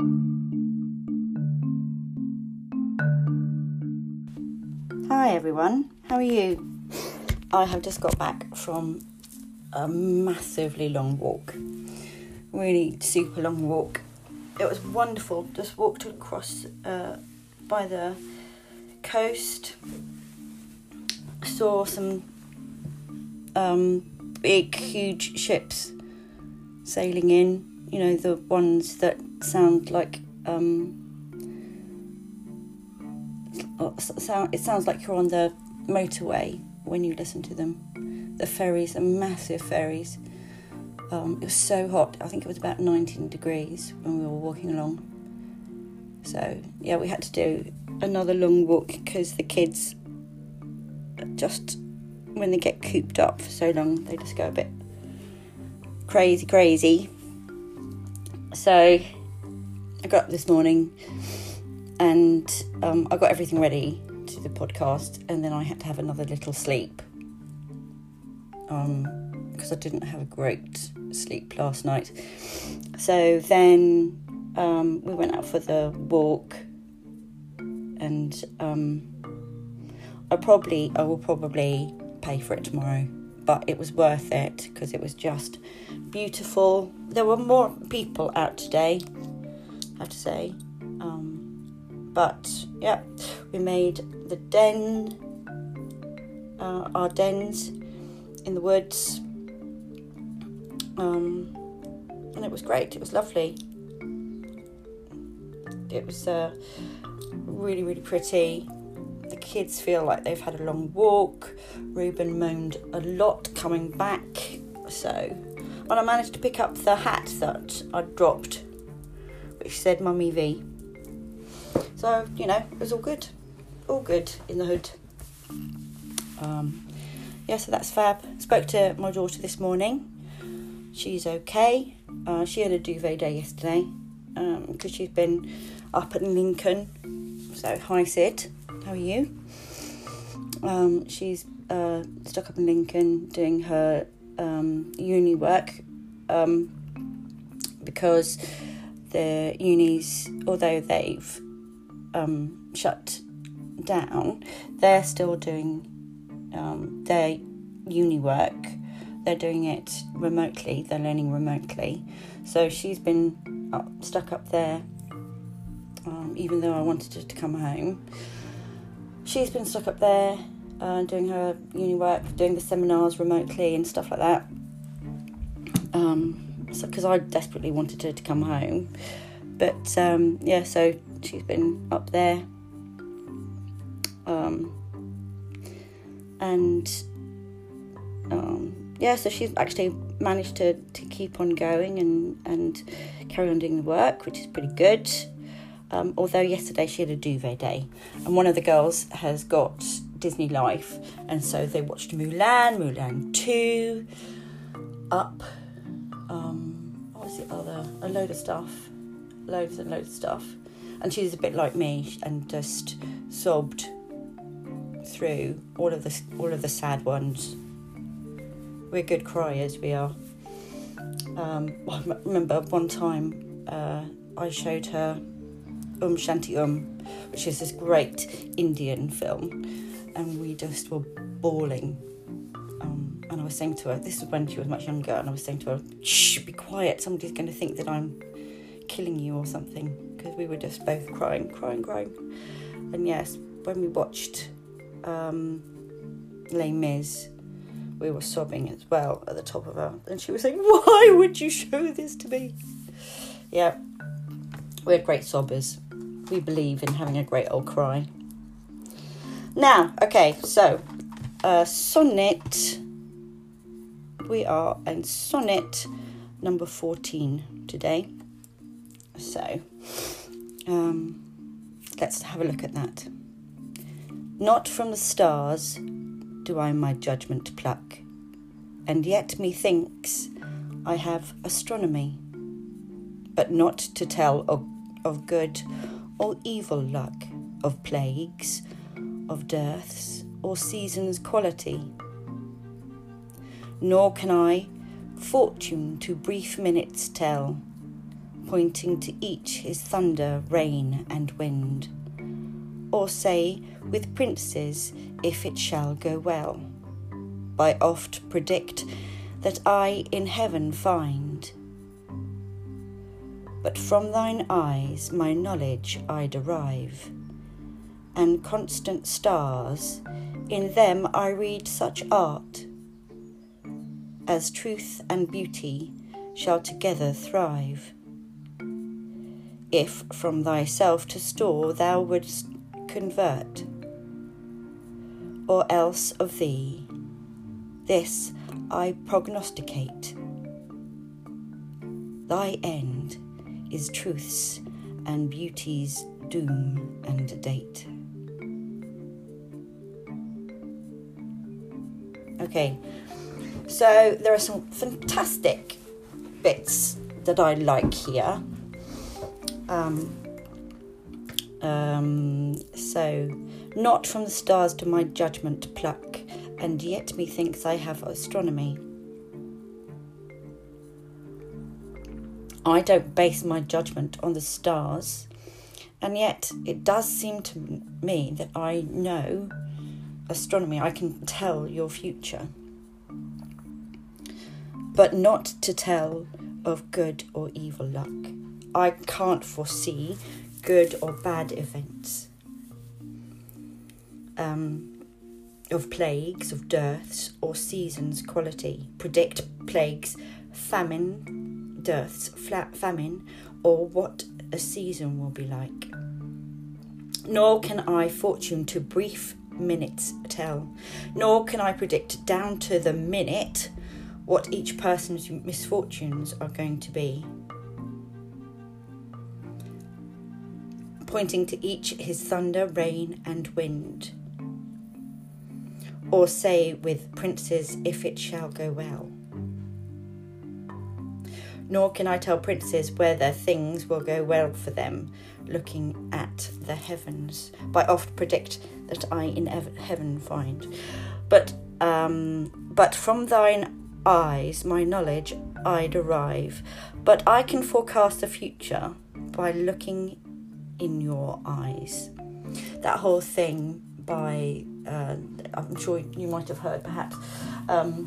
Hi everyone, how are you? I have just got back from a massively long walk, really super long walk. It was wonderful. Just walked across uh, by the coast, saw some um, big, huge ships sailing in. You know the ones that sound like um, oh, sound. It sounds like you're on the motorway when you listen to them. The ferries are massive ferries. Um, it was so hot. I think it was about 19 degrees when we were walking along. So yeah, we had to do another long walk because the kids just when they get cooped up for so long, they just go a bit crazy, crazy. So I got up this morning and um, I got everything ready to the podcast, and then I had to have another little sleep um, because I didn't have a great sleep last night. So then um, we went out for the walk, and um, I probably I will probably pay for it tomorrow, but it was worth it because it was just beautiful. There were more people out today, I have to say. Um, but yeah, we made the den, uh, our dens in the woods, um, and it was great. It was lovely. It was uh, really, really pretty. The kids feel like they've had a long walk. Ruben moaned a lot coming back, so and I managed to pick up the hat that I'd dropped, which said Mummy V. So you know, it was all good, all good in the hood. Um, yeah, so that's fab. Spoke to my daughter this morning. She's okay. Uh, she had a duvet day yesterday because um, she's been up at Lincoln. So, hi Sid, how are you? Um, she's uh, stuck up in Lincoln doing her um, uni work um, because the unis, although they've um, shut down, they're still doing um, their uni work. They're doing it remotely. They're learning remotely. So she's been up, stuck up there, um, even though I wanted her to come home. She's been stuck up there uh, doing her uni work, doing the seminars remotely and stuff like that. Um, because I desperately wanted her to come home, but um, yeah, so she's been up there. Um, and um, yeah, so she's actually managed to, to keep on going and, and carry on doing the work, which is pretty good. Um, although yesterday she had a duvet day, and one of the girls has got Disney Life, and so they watched Mulan, Mulan 2, Up, was other? A load of stuff, loads and loads of stuff. And she's a bit like me and just sobbed through all of the all of the sad ones. We're good criers, we are. Um, I remember one time uh, I showed her Um Shanti Um, which is this great Indian film, and we just were bawling. And I was saying to her, this was when she was much younger, and I was saying to her, "Shh, be quiet. Somebody's going to think that I'm killing you or something," because we were just both crying, crying, crying. And yes, when we watched um, Les Mis, we were sobbing as well at the top of her. And she was saying, Why would you show this to me? Yeah, we're great sobbers. We believe in having a great old cry. Now, okay, so uh, sonnet. We are in sonnet number 14 today. So, um, let's have a look at that. Not from the stars do I my judgment pluck, and yet methinks I have astronomy, but not to tell of, of good or evil luck, of plagues, of dearths, or seasons' quality. Nor can I fortune to brief minutes tell, pointing to each his thunder, rain, and wind. Or say, with princes, if it shall go well. I oft predict that I in heaven find. But from thine eyes my knowledge I derive, and constant stars, in them I read such art as truth and beauty shall together thrive. If from thyself to store thou wouldst convert, or else of thee, this I prognosticate. Thy end is truth's and beauty's doom and date. Okay, so there are some fantastic bits that I like here. Um, um, so, not from the stars to my judgment pluck, and yet methinks I have astronomy. I don't base my judgment on the stars, and yet it does seem to me that I know astronomy. I can tell your future but not to tell of good or evil luck. I can't foresee good or bad events. Um, of plagues, of dearths, or seasons' quality. Predict plagues, famine, dearths, flat famine, or what a season will be like. Nor can I fortune to brief minutes tell, nor can I predict down to the minute what each person's misfortunes are going to be. Pointing to each his thunder, rain, and wind. Or say with princes, if it shall go well. Nor can I tell princes whether things will go well for them, looking at the heavens. But oft predict that I in heaven find. But um, but from thine eyes my knowledge I derive, but I can forecast the future by looking in your eyes. That whole thing by, uh, I'm sure you might have heard perhaps, um,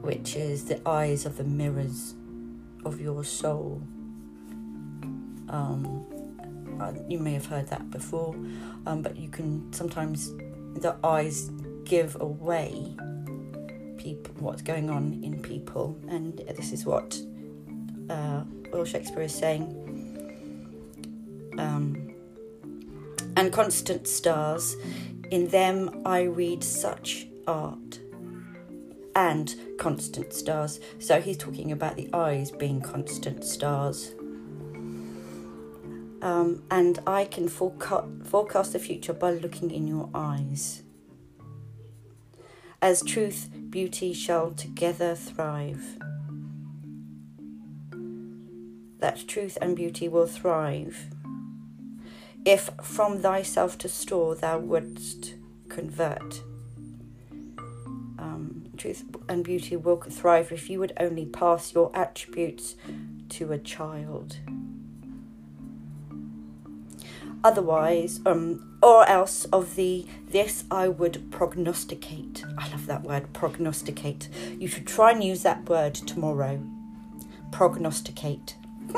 which is the eyes of the mirrors of your soul. Um, uh, you may have heard that before, um, but you can sometimes, the eyes give away people, what's going on in people, and this is what uh, Will Shakespeare is saying. Um, and constant stars, in them I read such art. And constant stars. So he's talking about the eyes being constant stars. Um, and I can forecast, forecast the future by looking in your eyes. As truth, beauty shall together thrive. That truth and beauty will thrive. If from thyself to store thou wouldst convert. Um, truth and beauty will thrive if you would only pass your attributes to a child otherwise, um, or else of the this I would prognosticate. I love that word, prognosticate. You should try and use that word tomorrow. Prognosticate.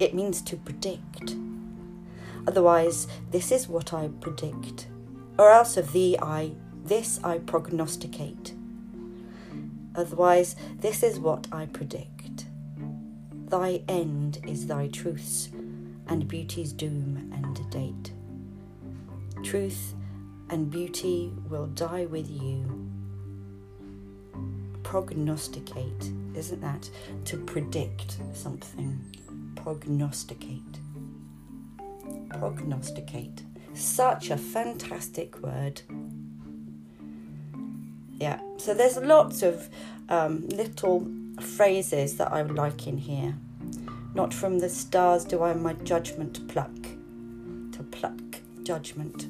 it means to predict. Otherwise, this is what I predict. Or else of thee I this I prognosticate. Otherwise, this is what I predict. Thy end is thy truths and beauty's doom and date. Truth and beauty will die with you. Prognosticate, isn't that? To predict something. Prognosticate. Prognosticate. Such a fantastic word. Yeah, so there's lots of um, little phrases that I like in here. Not from the stars do I my judgment pluck. To pluck judgment.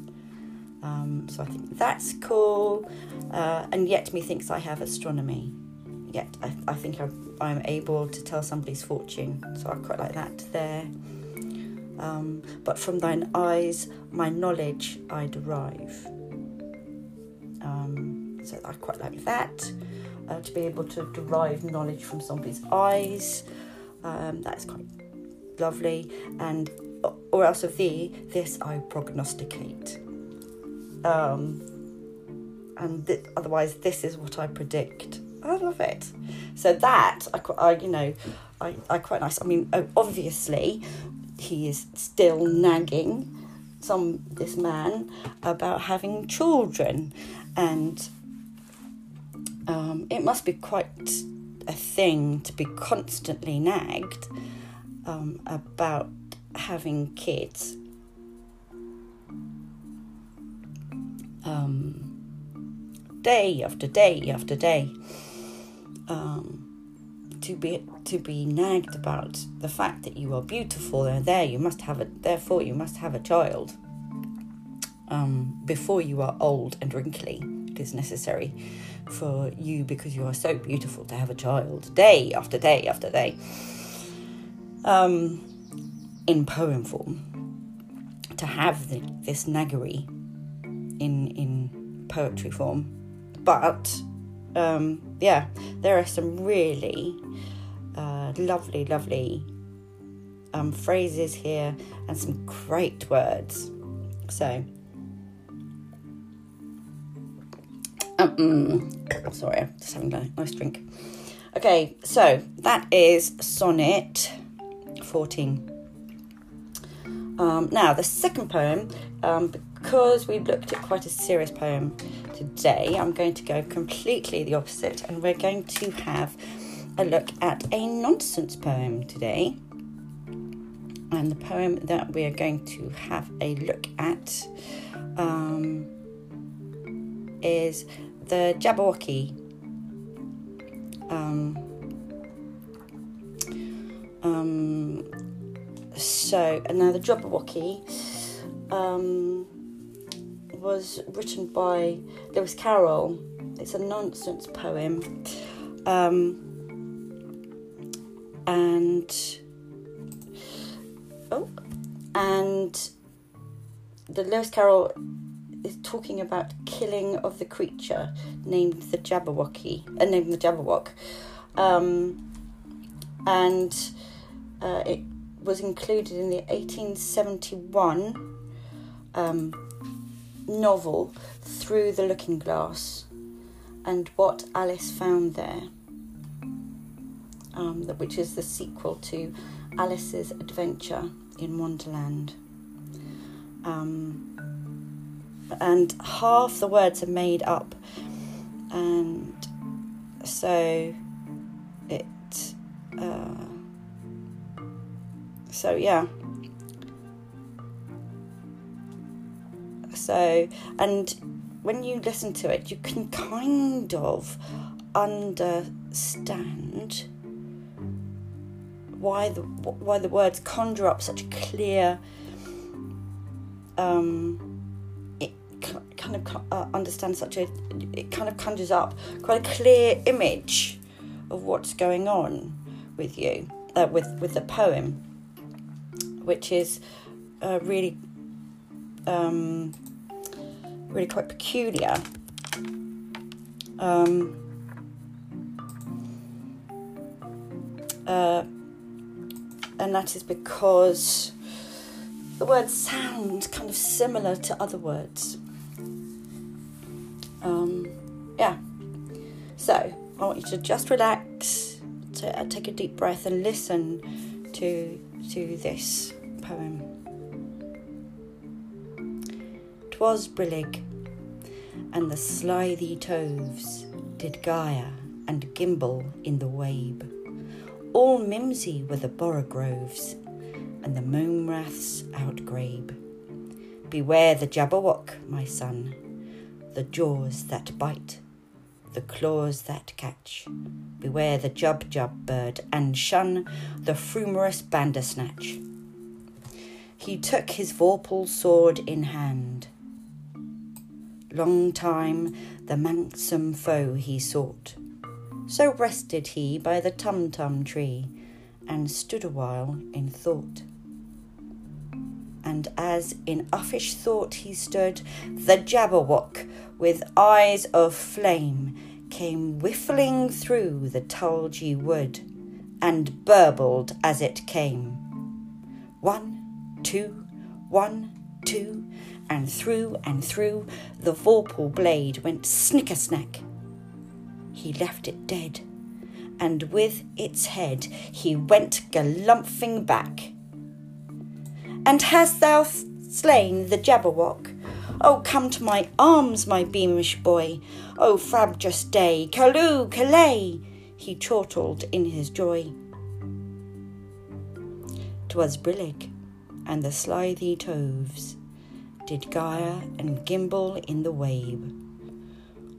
Um, so I think that's cool. Uh, and yet methinks I have astronomy. yet I, I think I'm, I'm able to tell somebody's fortune. So I quite like that there. Um, but from thine eyes, my knowledge I derive. Um, so I quite like that. Uh, to be able to derive knowledge from somebody's eyes, um, that's quite lovely. And or else of thee, this I prognosticate. Um, and th- otherwise, this is what I predict. I love it. So that I, I you know, I, I quite nice. I mean, obviously, he is still nagging some this man about having children, and um, it must be quite a thing to be constantly nagged um, about having kids. Um, day after day after day. Um, to be to be nagged about the fact that you are beautiful and there you must have a therefore you must have a child um, before you are old and wrinkly it is necessary for you because you are so beautiful to have a child day after day after day um, in poem form to have the, this naggery in in poetry form but um, yeah, there are some really uh, lovely, lovely um, phrases here and some great words. So, um, sorry, I'm just having a nice drink. Okay, so that is sonnet 14. Um, now, the second poem, um, because we've looked at quite a serious poem today, I'm going to go completely the opposite, and we're going to have a look at a nonsense poem today. And the poem that we are going to have a look at um, is the Jabberwocky. Um, um, so, and now the Jabberwocky um, was written by Lewis Carroll. It's a nonsense poem. Um, and oh, and the Lewis Carroll is talking about killing of the creature named the Jabberwocky, uh, named the Jabberwock, um, and uh, it was included in the 1871 um, novel Through the Looking Glass and what Alice found there, um, which is the sequel to Alice's Adventure in Wonderland. Um, and half the words are made up, and so it. Uh, so yeah. So, and when you listen to it, you can kind of understand why the why the words conjure up such clear. Um, kind of uh, understand such a. It kind of conjures up quite a clear image of what's going on with you, uh, with with the poem which is uh, really, um, really quite peculiar. Um, uh, and that is because the words sound kind of similar to other words. So I want you to just relax, to uh, take a deep breath, and listen to to this poem. Twas brillig, and the slithy toves did gyre and gimble in the wabe. All mimsy were the borogoves, and the mome raths outgrabe. Beware the jabberwock, my son, the jaws that bite, the claws that catch. Beware the jub jub bird, and shun the frumious bandersnatch he took his vorpal sword in hand. Long time the manxome foe he sought, So rested he by the tum tum tree and stood a while in thought. And as in uffish thought he stood, the Jabberwock, with eyes of flame, came whiffling through the tulgey wood, and burbled as it came. One, two, one, two, and through and through the vorpal blade went snicker snack. He left it dead, and with its head he went galumphing back. And hast thou slain the Jabberwock? Oh, come to my arms, my beamish boy. Oh, frabjous day, callooh, callay, he chortled in his joy. 'Twas brillig, and the slithy toves did gyre and gimble in the wabe.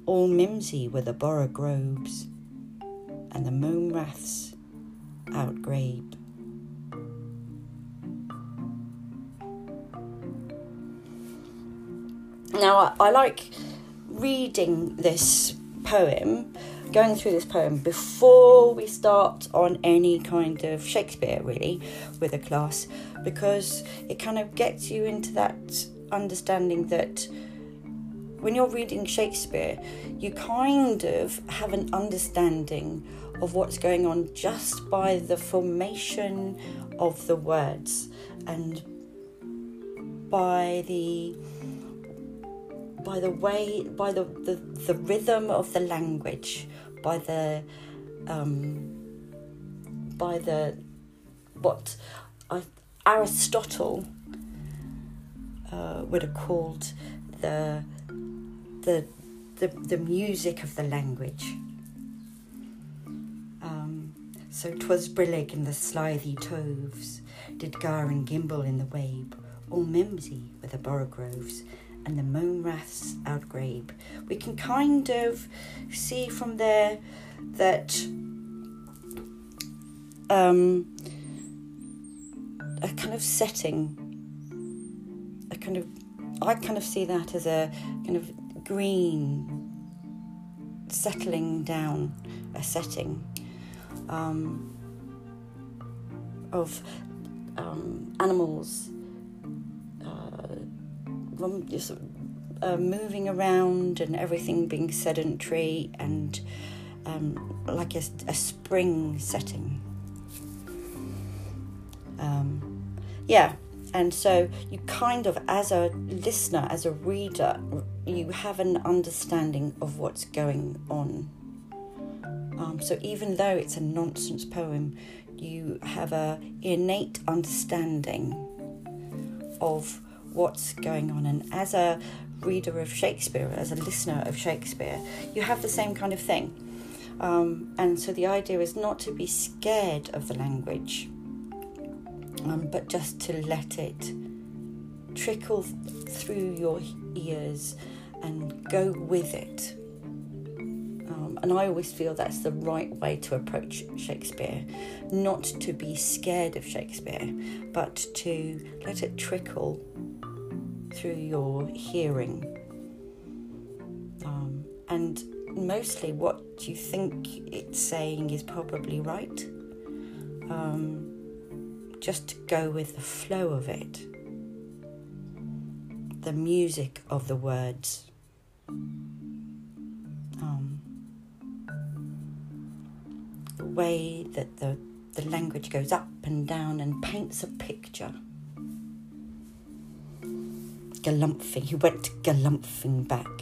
All mimsy were the borogoves, and the mome raths outgrabe. Now, I, I like reading this poem, going through this poem before we start on any kind of Shakespeare, really, with a class, because it kind of gets you into that understanding that when you're reading Shakespeare, you kind of have an understanding of what's going on just by the formation of the words and by the by the way by the, the, the rhythm of the language by the um, by the what I, Aristotle uh, would have called the the the, the music of the language. Um, so 'twas brillig in the slithy toves, did gar and gimble in the wabe, all mimsy with the borogoves, and the mome raths outgrabe. We can kind of see from there that um, a kind of setting, a kind of, I kind of see that as a kind of green settling down a setting um, of um, animals just, uh, moving around and everything being sedentary and um, like a, a, spring setting. Um, yeah, and so you kind of, as a listener, as a reader, you have an understanding of what's going on. Um, so even though it's a nonsense poem, you have a innate understanding of what's going on. And as a reader of Shakespeare, as a listener of Shakespeare, you have the same kind of thing. Um, and so the idea is not to be scared of the language um, but just to let it trickle through your ears and go with it. And I always feel that's the right way to approach Shakespeare, not to be scared of Shakespeare, but to let it trickle through your hearing. Um, and mostly what you think it's saying is probably right. Um, just to go with the flow of it, the music of the words. Way that the, the language goes up and down and paints a picture. Galumphing, he went galumphing back.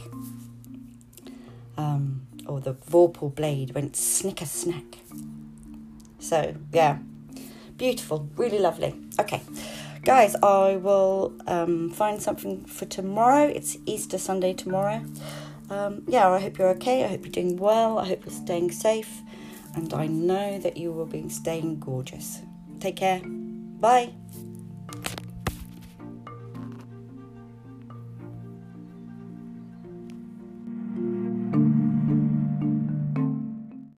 Um, or the vorpal blade went snicker snack. So, yeah, Beautiful, really lovely. Okay, guys, I will um, find something for tomorrow. It's Easter Sunday tomorrow. Um, yeah, I hope you're okay. I hope you're doing well. I hope you're staying safe. And I know that you will be staying gorgeous. Take care. Bye.